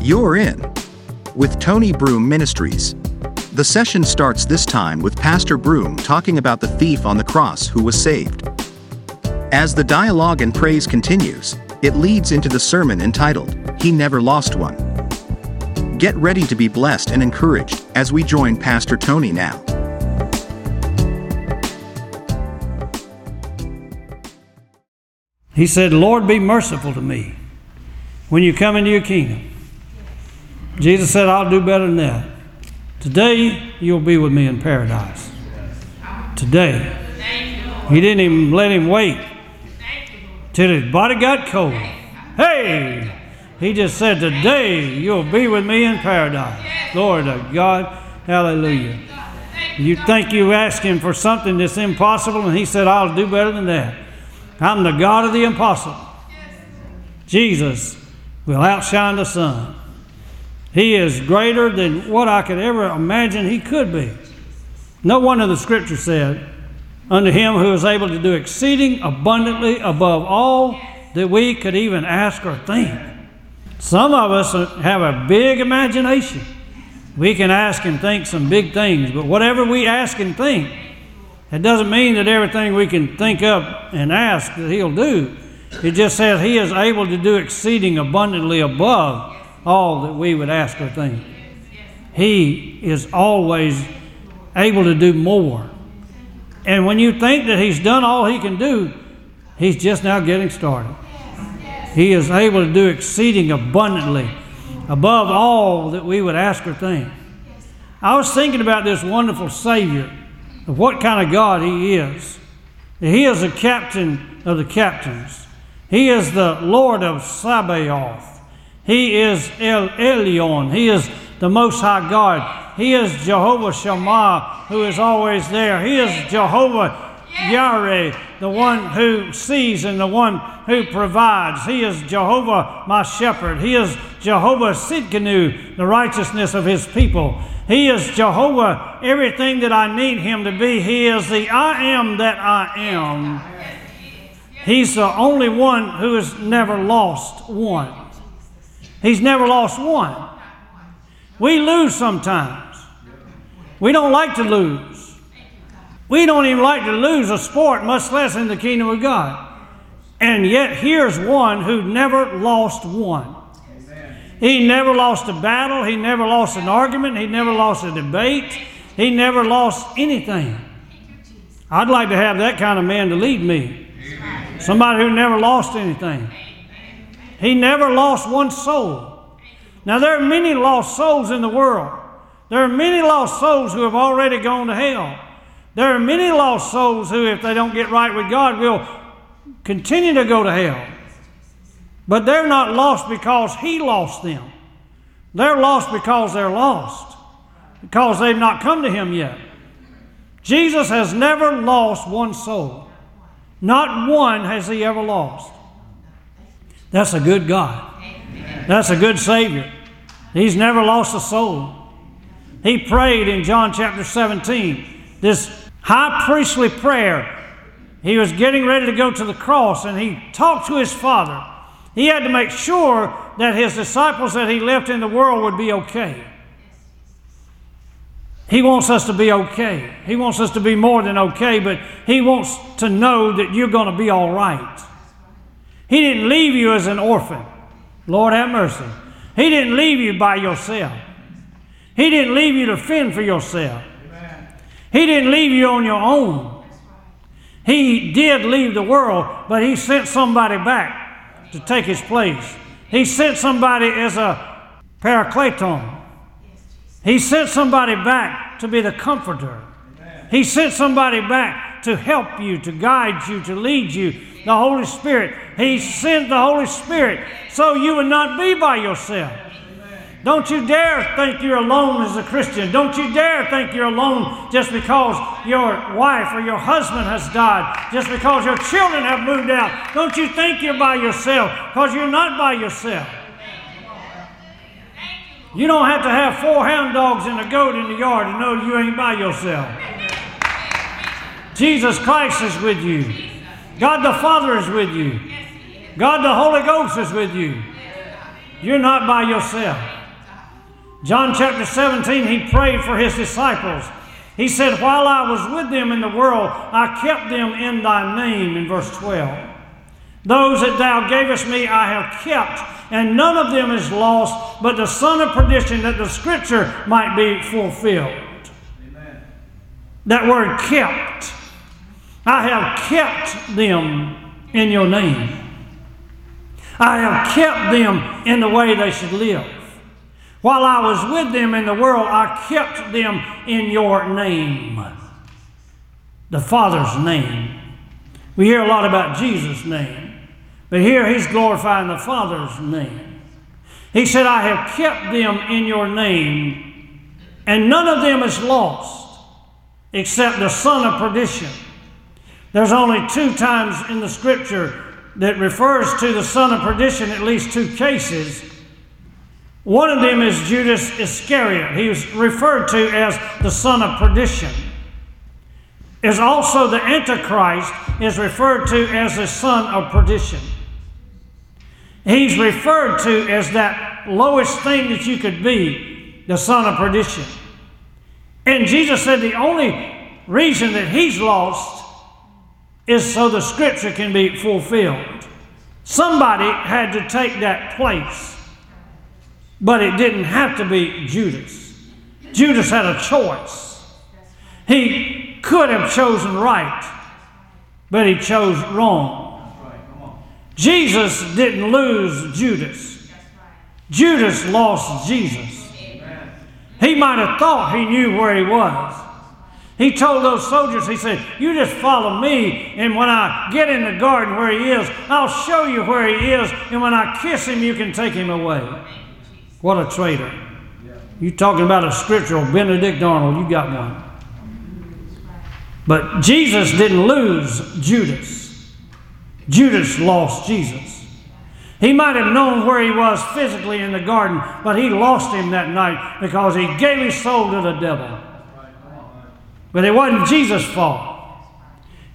You're in with Tony Broom Ministries. The session starts this time with Pastor Broom talking about the thief on the cross who was saved. As the dialogue and praise continues, it leads into the sermon entitled, He Never Lost One. Get ready to be blessed and encouraged as we join Pastor Tony now. He said, Lord, be merciful to me when you come into your kingdom. Jesus said, I'll do better than that. Today, you'll be with me in paradise. Today. He didn't even let him wait till his body got cold. Hey! He just said, Today, you'll be with me in paradise. Glory to God. Hallelujah. You think you ask him for something that's impossible, and he said, I'll do better than that. I'm the God of the impossible. Jesus will outshine the sun. He is greater than what I could ever imagine he could be. No wonder the scripture said, Unto him who is able to do exceeding abundantly above all that we could even ask or think. Some of us have a big imagination. We can ask and think some big things, but whatever we ask and think, it doesn't mean that everything we can think up and ask that He'll do. It just says He is able to do exceeding abundantly above all that we would ask or think. He is always able to do more. And when you think that He's done all He can do, He's just now getting started. He is able to do exceeding abundantly above all that we would ask or think. I was thinking about this wonderful Savior of what kind of God He is. He is the captain of the captains. He is the Lord of Sabaoth. He is El Elyon. He is the Most High God. He is Jehovah Shammah, who is always there. He is Jehovah Jireh, the one who sees and the one who provides. He is Jehovah, my shepherd. He is Jehovah Sidkenu, the righteousness of his people. He is Jehovah, everything that I need him to be. He is the I am that I am. He's the only one who has never lost one. He's never lost one. We lose sometimes. We don't like to lose. We don't even like to lose a sport, much less in the kingdom of God. And yet, here's one who never lost one. He never lost a battle. He never lost an argument. He never lost a debate. He never lost anything. I'd like to have that kind of man to lead me. Somebody who never lost anything. He never lost one soul. Now, there are many lost souls in the world. There are many lost souls who have already gone to hell. There are many lost souls who, if they don't get right with God, will continue to go to hell. But they're not lost because He lost them. They're lost because they're lost, because they've not come to Him yet. Jesus has never lost one soul. Not one has He ever lost. That's a good God. That's a good Savior. He's never lost a soul. He prayed in John chapter 17 this high priestly prayer. He was getting ready to go to the cross and he talked to his Father. He had to make sure that his disciples that he left in the world would be okay. He wants us to be okay. He wants us to be more than okay, but he wants to know that you're going to be all right. He didn't leave you as an orphan. Lord have mercy. He didn't leave you by yourself. He didn't leave you to fend for yourself. He didn't leave you on your own. He did leave the world, but he sent somebody back to take his place. He sent somebody as a parakleton. He sent somebody back to be the comforter. He sent somebody back to help you, to guide you, to lead you. The Holy Spirit. He sent the Holy Spirit so you would not be by yourself. Don't you dare think you're alone as a Christian. Don't you dare think you're alone just because your wife or your husband has died, just because your children have moved out. Don't you think you're by yourself because you're not by yourself. You don't have to have four hound dogs and a goat in the yard to know you ain't by yourself. Jesus Christ is with you. God the Father is with you. God the Holy Ghost is with you. You're not by yourself. John chapter 17, he prayed for his disciples. He said, While I was with them in the world, I kept them in thy name, in verse 12. Those that thou gavest me I have kept, and none of them is lost, but the son of perdition, that the scripture might be fulfilled. Amen. That word kept. I have kept them in your name. I have kept them in the way they should live. While I was with them in the world, I kept them in your name, the Father's name. We hear a lot about Jesus' name, but here he's glorifying the Father's name. He said, I have kept them in your name, and none of them is lost except the son of perdition. There's only two times in the scripture that refers to the son of perdition, at least two cases. One of them is Judas Iscariot. He was referred to as the son of perdition. Is also the Antichrist is referred to as the son of perdition. He's referred to as that lowest thing that you could be, the son of perdition. And Jesus said the only reason that he's lost is so the scripture can be fulfilled. Somebody had to take that place, but it didn't have to be Judas. Judas had a choice. He could have chosen right, but he chose wrong. Jesus didn't lose Judas. Judas lost Jesus. He might have thought he knew where he was. He told those soldiers, he said, You just follow me, and when I get in the garden where he is, I'll show you where he is, and when I kiss him, you can take him away. What a traitor. You talking about a scriptural Benedict Arnold, you got one. But Jesus didn't lose Judas. Judas lost Jesus. He might have known where he was physically in the garden, but he lost him that night because he gave his soul to the devil. But it wasn't Jesus' fault.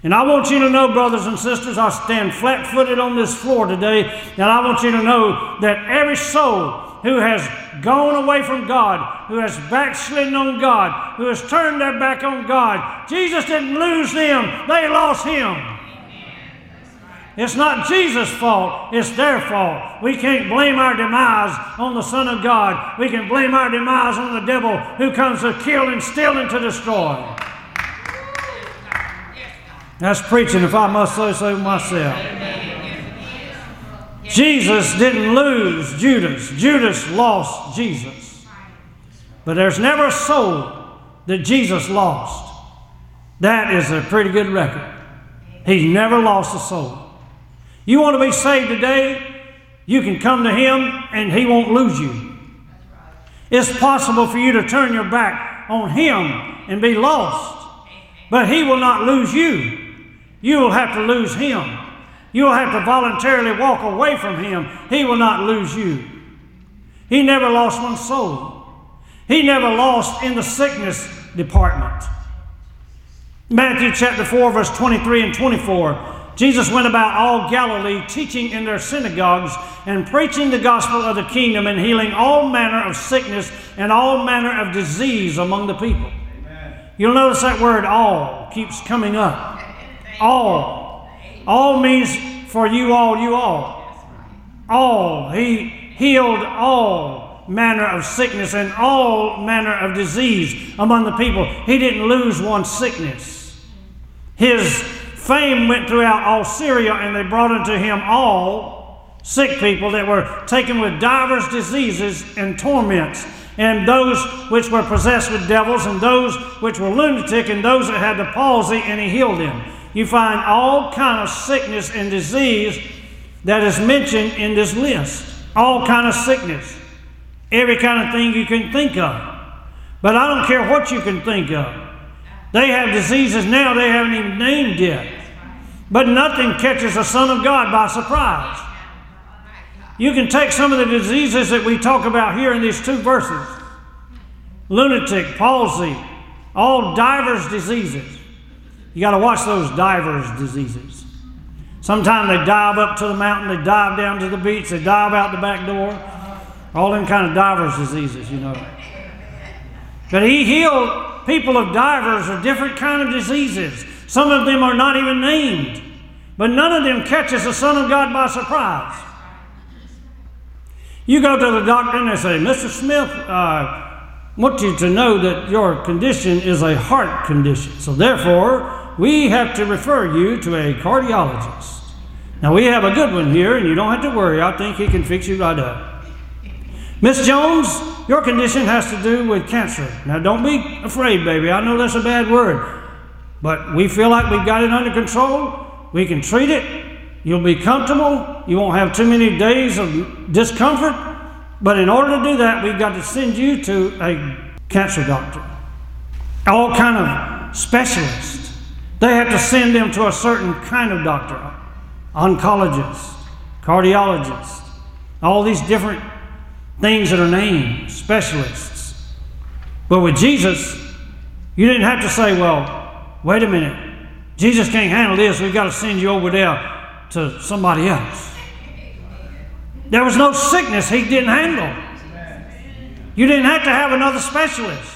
And I want you to know, brothers and sisters, I stand flat footed on this floor today, and I want you to know that every soul who has gone away from God, who has backslidden on God, who has turned their back on God, Jesus didn't lose them, they lost Him. It's not Jesus' fault, it's their fault. We can't blame our demise on the Son of God. We can blame our demise on the devil who comes to kill and steal and to destroy. That's preaching, if I must say so myself. Jesus didn't lose Judas, Judas lost Jesus. But there's never a soul that Jesus lost. That is a pretty good record. He's never lost a soul. You want to be saved today? You can come to Him and He won't lose you. It's possible for you to turn your back on Him and be lost, but He will not lose you. You will have to lose Him. You will have to voluntarily walk away from Him. He will not lose you. He never lost one soul. He never lost in the sickness department. Matthew chapter 4, verse 23 and 24. Jesus went about all Galilee, teaching in their synagogues and preaching the gospel of the kingdom and healing all manner of sickness and all manner of disease among the people. Amen. You'll notice that word all keeps coming up. All. All means for you all, you all. All. He healed all manner of sickness and all manner of disease among the people. He didn't lose one sickness. His Fame went throughout all Syria, and they brought unto him all sick people that were taken with divers diseases and torments, and those which were possessed with devils, and those which were lunatic, and those that had the palsy, and he healed them. You find all kind of sickness and disease that is mentioned in this list. All kind of sickness. Every kind of thing you can think of. But I don't care what you can think of. They have diseases now they haven't even named yet. But nothing catches the Son of God by surprise. You can take some of the diseases that we talk about here in these two verses lunatic, palsy, all divers diseases. You got to watch those divers diseases. Sometimes they dive up to the mountain, they dive down to the beach, they dive out the back door. all them kind of divers diseases, you know. But he healed people of divers or different kind of diseases. Some of them are not even named, but none of them catches the Son of God by surprise. You go to the doctor and they say, Mr. Smith, uh, want you to know that your condition is a heart condition. So therefore, we have to refer you to a cardiologist. Now we have a good one here, and you don't have to worry. I think he can fix you right up. Miss Jones, your condition has to do with cancer. Now don't be afraid, baby. I know that's a bad word. But we feel like we've got it under control. We can treat it. You'll be comfortable. You won't have too many days of discomfort. But in order to do that, we've got to send you to a cancer doctor. All kind of specialists. They have to send them to a certain kind of doctor oncologist, cardiologist, all these different things that are named, specialists. But with Jesus, you didn't have to say, well, wait a minute, Jesus can't handle this, we've got to send you over there to somebody else. There was no sickness he didn't handle. You didn't have to have another specialist.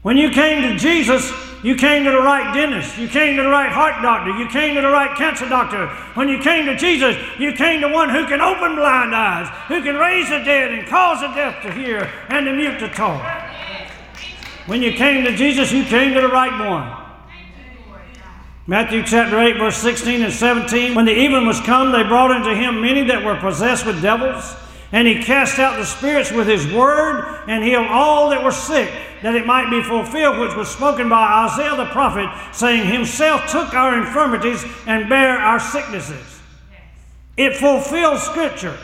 When you came to Jesus, you came to the right dentist. You came to the right heart doctor. You came to the right cancer doctor. When you came to Jesus, you came to one who can open blind eyes, who can raise the dead and cause the deaf to hear and the mute to talk. When you came to Jesus, you came to the right one. Matthew chapter 8, verse 16 and 17. When the even was come, they brought unto him many that were possessed with devils. And he cast out the spirits with his word and healed all that were sick, that it might be fulfilled which was spoken by Isaiah the prophet, saying, Himself took our infirmities and bare our sicknesses. It fulfilled Scripture.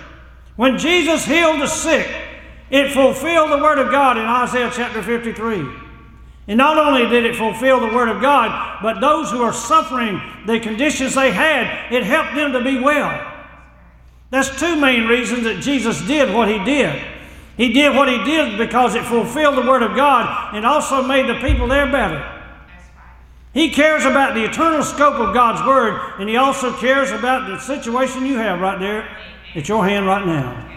When Jesus healed the sick, it fulfilled the Word of God in Isaiah chapter 53. And not only did it fulfill the Word of God, but those who are suffering the conditions they had, it helped them to be well. That's two main reasons that Jesus did what he did. He did what he did because it fulfilled the Word of God and also made the people there better. He cares about the eternal scope of God's Word, and He also cares about the situation you have right there at your hand right now.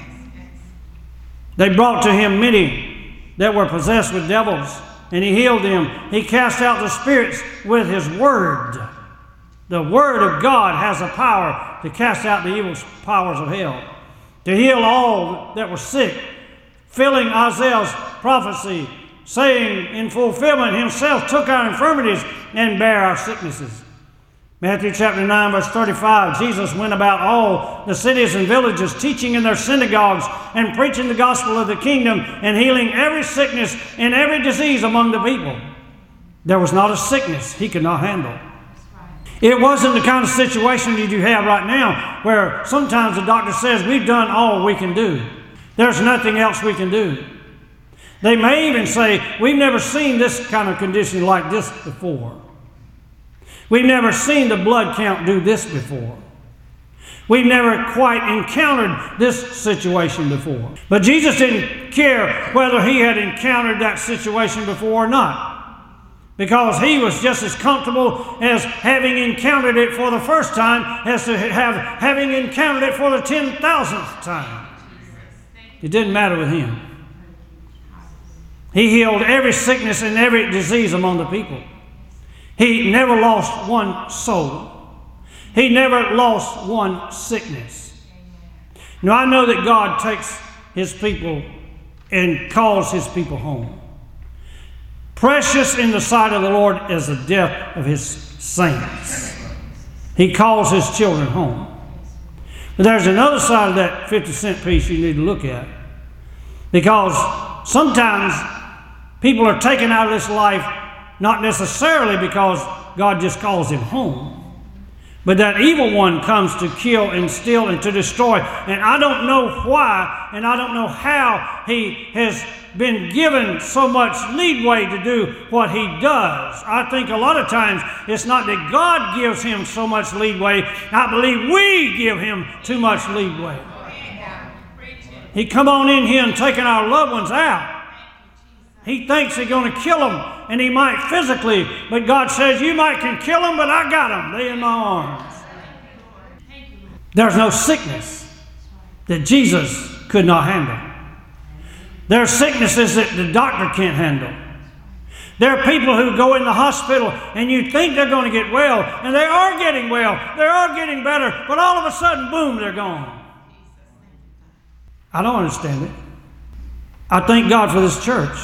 They brought to Him many that were possessed with devils and he healed them. He cast out the spirits with his word. The word of God has the power to cast out the evil powers of hell, to heal all that were sick, filling Isaiah's prophecy, saying in fulfillment, Himself took our infirmities and bare our sicknesses. Matthew chapter 9, verse 35 Jesus went about all the cities and villages, teaching in their synagogues and preaching the gospel of the kingdom and healing every sickness and every disease among the people. There was not a sickness he could not handle. It wasn't the kind of situation that you have right now where sometimes the doctor says, We've done all we can do. There's nothing else we can do. They may even say, We've never seen this kind of condition like this before. We've never seen the blood count do this before. We've never quite encountered this situation before. But Jesus didn't care whether he had encountered that situation before or not. Because he was just as comfortable as having encountered it for the first time as to have having encountered it for the 10,000th time. It didn't matter with him. He healed every sickness and every disease among the people. He never lost one soul. He never lost one sickness. Now, I know that God takes his people and calls his people home. Precious in the sight of the Lord is the death of his saints. He calls his children home. But there's another side of that 50 cent piece you need to look at. Because sometimes people are taken out of this life not necessarily because God just calls him home, but that evil one comes to kill and steal and to destroy. And I don't know why and I don't know how he has been given so much leadway to do what he does. I think a lot of times it's not that God gives him so much leadway, I believe we give him too much leadway. He come on in here and taking our loved ones out. He thinks he's going to kill them, and he might physically, but God says, You might can kill them, but I got them. They in my arms. There's no sickness that Jesus could not handle. There are sicknesses that the doctor can't handle. There are people who go in the hospital and you think they're going to get well, and they are getting well, they are getting better, but all of a sudden, boom, they're gone. I don't understand it. I thank God for this church.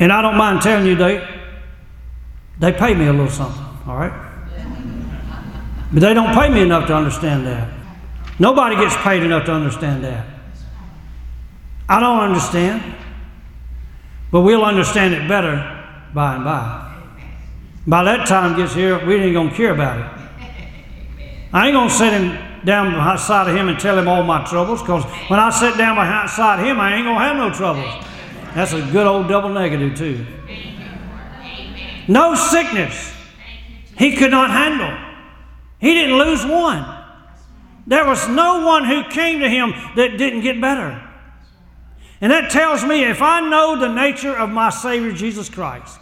And I don't mind telling you, they, they pay me a little something, all right? But they don't pay me enough to understand that. Nobody gets paid enough to understand that. I don't understand. But we'll understand it better by and by. By that time gets here, we ain't gonna care about it. I ain't gonna sit him down beside of him and tell him all my troubles, because when I sit down beside him, I ain't gonna have no troubles. That's a good old double negative too. No sickness he could not handle. He didn't lose one. There was no one who came to him that didn't get better. And that tells me if I know the nature of my Savior Jesus Christ,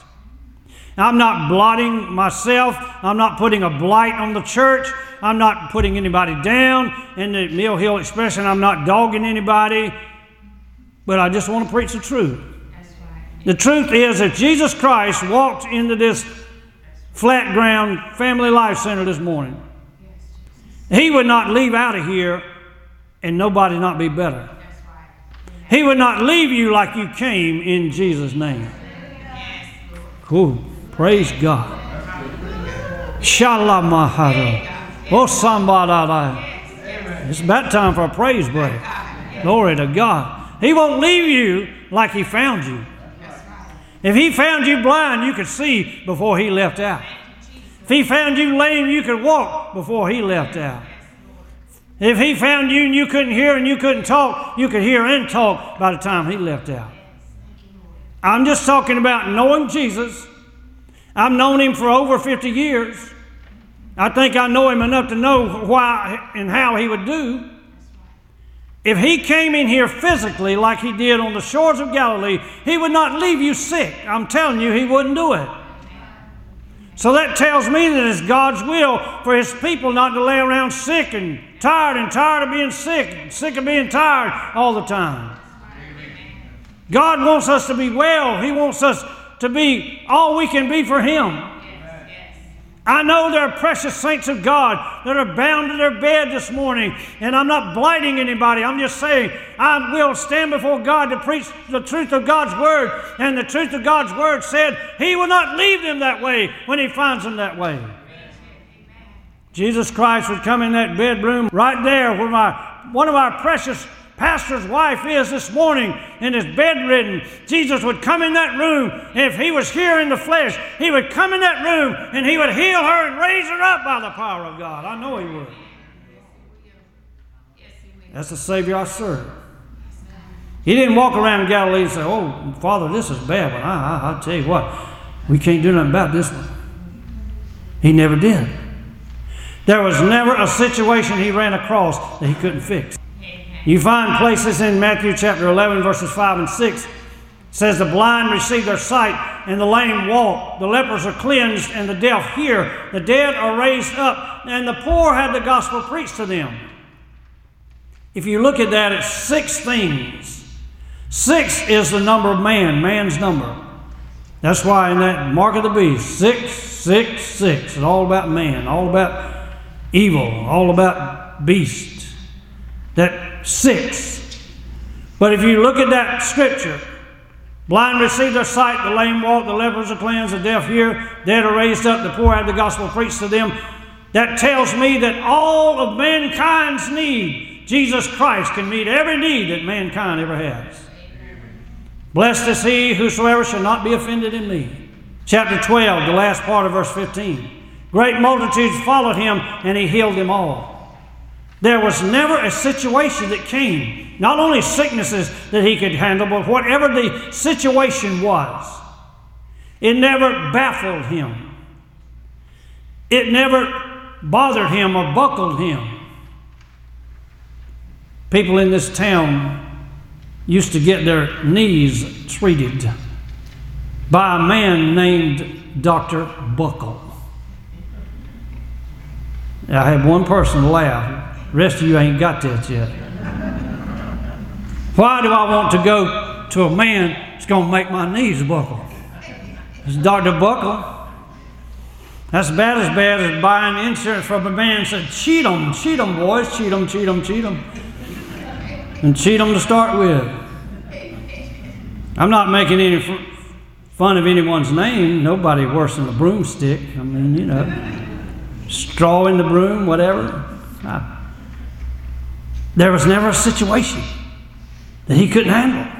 I'm not blotting myself. I'm not putting a blight on the church. I'm not putting anybody down. In the Mill Hill expression, I'm not dogging anybody. But I just want to preach the truth. The truth is that Jesus Christ walked into this flat ground family life center this morning. He would not leave out of here and nobody not be better. He would not leave you like you came in Jesus' name. Cool. Praise God. Shalamahara. Oh, somebody. It's about time for a praise break. Glory to God. He won't leave you like He found you. If He found you blind, you could see before He left out. If He found you lame, you could walk before He left out. If he found you and you couldn't hear and you couldn't talk, you could hear and talk by the time he left out. I'm just talking about knowing Jesus. I've known him for over 50 years. I think I know him enough to know why and how he would do. If he came in here physically like he did on the shores of Galilee, he would not leave you sick. I'm telling you, he wouldn't do it. So that tells me that it's God's will for his people not to lay around sick and tired and tired of being sick, sick of being tired all the time. God wants us to be well. He wants us to be all we can be for Him. I know there are precious saints of God that are bound to their bed this morning, and I'm not blighting anybody. I'm just saying I will stand before God to preach the truth of God's Word, and the truth of God's Word said He will not leave them that way when He finds them that way. Jesus Christ would come in that bedroom right there where my, one of our precious pastor's wife is this morning and is bedridden. Jesus would come in that room. If he was here in the flesh, he would come in that room and he would heal her and raise her up by the power of God. I know he would. That's the Savior I serve. He didn't walk around Galilee and say, Oh, Father, this is bad, but I, I, I tell you what, we can't do nothing about this one. He never did. There was never a situation he ran across that he couldn't fix. You find places in Matthew chapter 11, verses 5 and 6 says the blind receive their sight and the lame walk. The lepers are cleansed and the deaf hear. The dead are raised up and the poor have the gospel preached to them. If you look at that it's six things. Six is the number of man man's number. That's why in that mark of the beast six six six it's all about man all about evil, all about beast. That six. But if you look at that scripture, blind receive their sight, the lame walk, the lepers are cleansed, the deaf hear, dead are raised up, the poor have the gospel preached to them. That tells me that all of mankind's need, Jesus Christ can meet every need that mankind ever has. Blessed is he whosoever shall not be offended in me. Chapter 12, the last part of verse 15. Great multitudes followed him, and he healed them all. There was never a situation that came, not only sicknesses that he could handle, but whatever the situation was, it never baffled him. It never bothered him or buckled him. People in this town used to get their knees treated by a man named Dr. Buckle. I had one person laugh. Rest of you ain't got that yet. Why do I want to go to a man that's going to make my knees buckle? It's Dr. Buckle. That's about as bad as buying insurance from a man and said, cheat them, cheat them, boys, cheat them, cheat them, cheat them. And cheat them to start with. I'm not making any fun of anyone's name. Nobody worse than a broomstick. I mean, you know, straw in the broom, whatever. I, there was never a situation that he couldn't handle.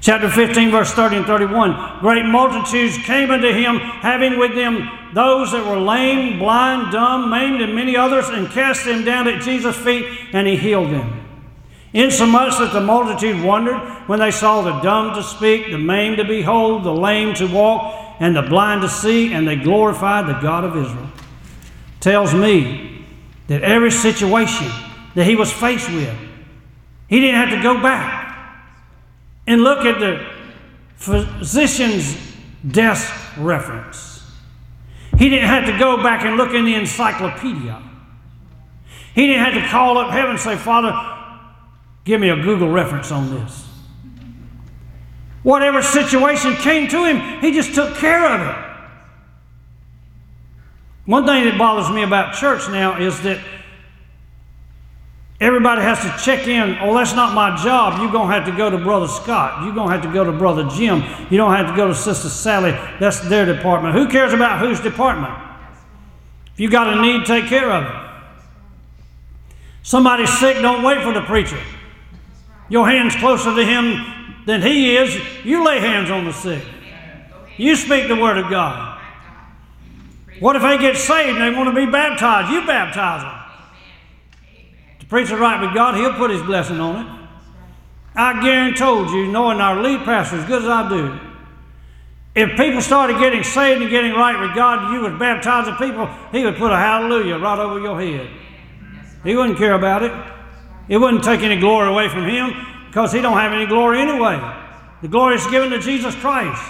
Chapter 15, verse 30 and 31. Great multitudes came unto him, having with them those that were lame, blind, dumb, maimed, and many others, and cast them down at Jesus' feet, and he healed them. Insomuch that the multitude wondered when they saw the dumb to speak, the maimed to behold, the lame to walk, and the blind to see, and they glorified the God of Israel. Tells me that every situation that he was faced with, he didn't have to go back and look at the physician's desk reference. He didn't have to go back and look in the encyclopedia. He didn't have to call up heaven and say, Father, give me a Google reference on this. Whatever situation came to him, he just took care of it. One thing that bothers me about church now is that Everybody has to check in. Oh, that's not my job. You're going to have to go to Brother Scott. You're going to have to go to Brother Jim. You don't have to go to Sister Sally. That's their department. Who cares about whose department? If you got a need, take care of it. Somebody's sick, don't wait for the preacher. Your hand's closer to him than he is. You lay hands on the sick. You speak the word of God. What if they get saved and they want to be baptized? You baptize them preacher right with God, he'll put his blessing on it. I guarantee you, knowing our lead pastor as good as I do, if people started getting saved and getting right with God, you would baptize the people, he would put a hallelujah right over your head. He wouldn't care about it. It wouldn't take any glory away from him because he don't have any glory anyway. The glory is given to Jesus Christ.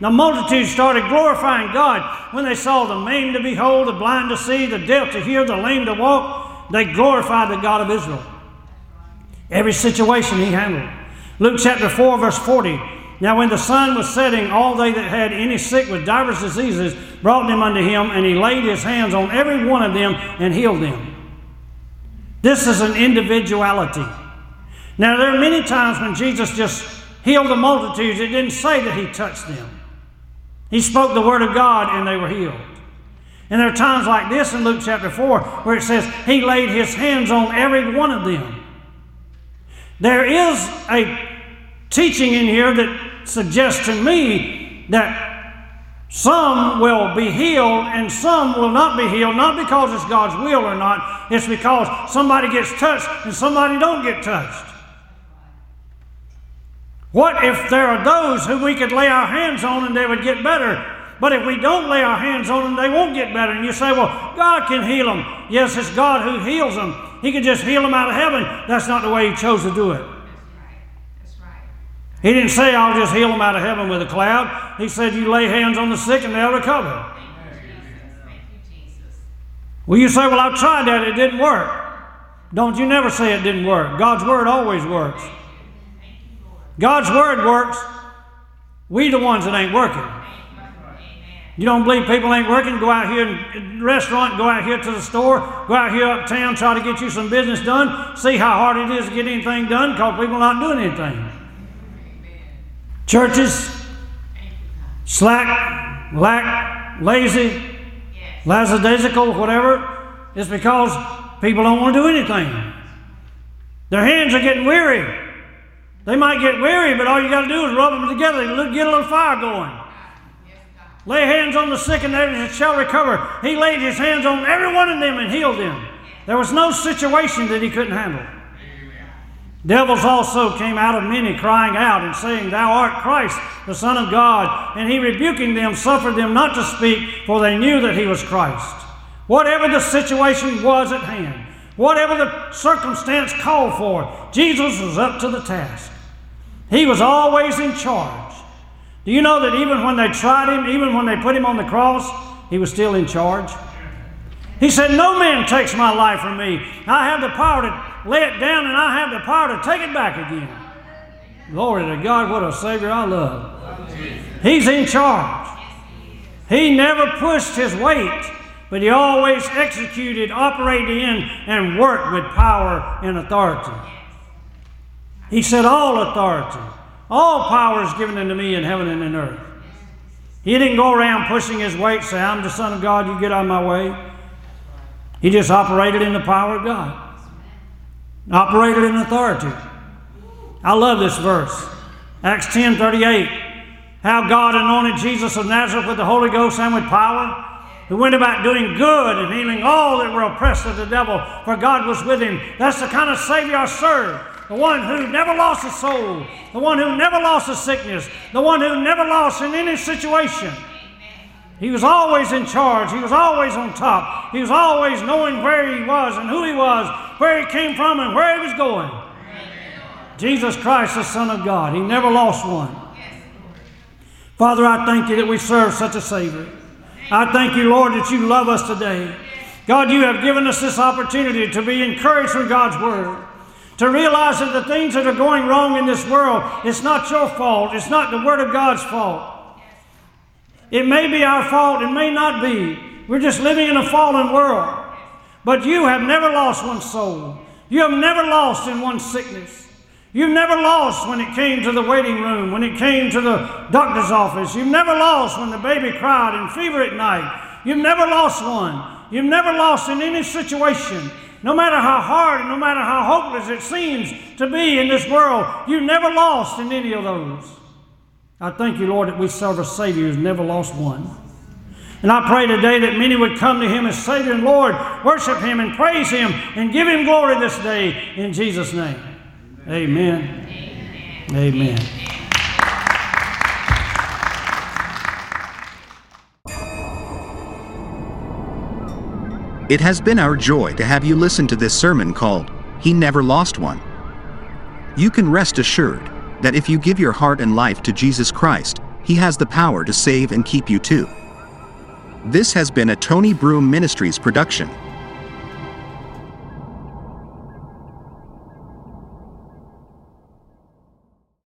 The multitude started glorifying God when they saw the maimed to behold, the blind to see, the deaf to hear, the lame to walk, they glorified the God of Israel. Every situation he handled. Luke chapter 4, verse 40. Now, when the sun was setting, all they that had any sick with divers diseases brought them unto him, and he laid his hands on every one of them and healed them. This is an individuality. Now, there are many times when Jesus just healed the multitudes, it didn't say that he touched them. He spoke the word of God and they were healed. And there are times like this in Luke chapter 4 where it says, He laid His hands on every one of them. There is a teaching in here that suggests to me that some will be healed and some will not be healed, not because it's God's will or not, it's because somebody gets touched and somebody don't get touched. What if there are those who we could lay our hands on and they would get better? But if we don't lay our hands on them, they won't get better. And you say, well, God can heal them. Yes, it's God who heals them. He can just heal them out of heaven. That's not the way He chose to do it. He didn't say, I'll just heal them out of heaven with a cloud. He said, You lay hands on the sick and they'll recover. Well, you say, Well, I tried that, it didn't work. Don't you never say it didn't work. God's word always works. God's word works. We the ones that ain't working. You don't believe people ain't working? Go out here in the restaurant, go out here to the store, go out here uptown, try to get you some business done. See how hard it is to get anything done because people are not doing anything. Churches, slack, lack, lazy, lackadaisical, whatever, it's because people don't want to do anything. Their hands are getting weary. They might get weary, but all you got to do is rub them together and get a little fire going. Lay hands on the sick and they shall recover. He laid his hands on every one of them and healed them. There was no situation that he couldn't handle. Devils also came out of many, crying out and saying, Thou art Christ, the Son of God. And he, rebuking them, suffered them not to speak, for they knew that he was Christ. Whatever the situation was at hand, whatever the circumstance called for, Jesus was up to the task. He was always in charge. Do you know that even when they tried him, even when they put him on the cross, he was still in charge? He said, No man takes my life from me. I have the power to lay it down, and I have the power to take it back again. Glory to God, what a Savior I love. He's in charge. He never pushed his weight, but he always executed, operated in, and worked with power and authority. He said, All authority, all power is given unto me in heaven and in earth. He didn't go around pushing his weight, say, I'm the Son of God, you get out of my way. He just operated in the power of God, operated in authority. I love this verse. Acts 10 38. How God anointed Jesus of Nazareth with the Holy Ghost and with power, who went about doing good and healing all that were oppressed of the devil, for God was with him. That's the kind of Savior I serve. The one who never lost a soul, the one who never lost a sickness, the one who never lost in any situation. He was always in charge. He was always on top. He was always knowing where he was and who he was, where he came from, and where he was going. Jesus Christ, the Son of God. He never lost one. Father, I thank you that we serve such a Savior. I thank you, Lord, that you love us today. God, you have given us this opportunity to be encouraged from God's Word, to realize that the things that are going wrong in this world, it's not your fault, it's not the Word of God's fault. It may be our fault, it may not be. We're just living in a fallen world. But you have never lost one soul. You have never lost in one sickness. You've never lost when it came to the waiting room, when it came to the doctor's office. You've never lost when the baby cried in fever at night. You've never lost one. You've never lost in any situation. No matter how hard and no matter how hopeless it seems to be in this world, you've never lost in any of those. I thank you, Lord, that we serve a Savior who's never lost one. And I pray today that many would come to Him as Savior and Lord, worship Him and praise Him and give Him glory this day in Jesus' name. Amen. Amen. It has been our joy to have you listen to this sermon called He Never Lost One. You can rest assured that if you give your heart and life to Jesus Christ, He has the power to save and keep you too. This has been a Tony Broom Ministries production.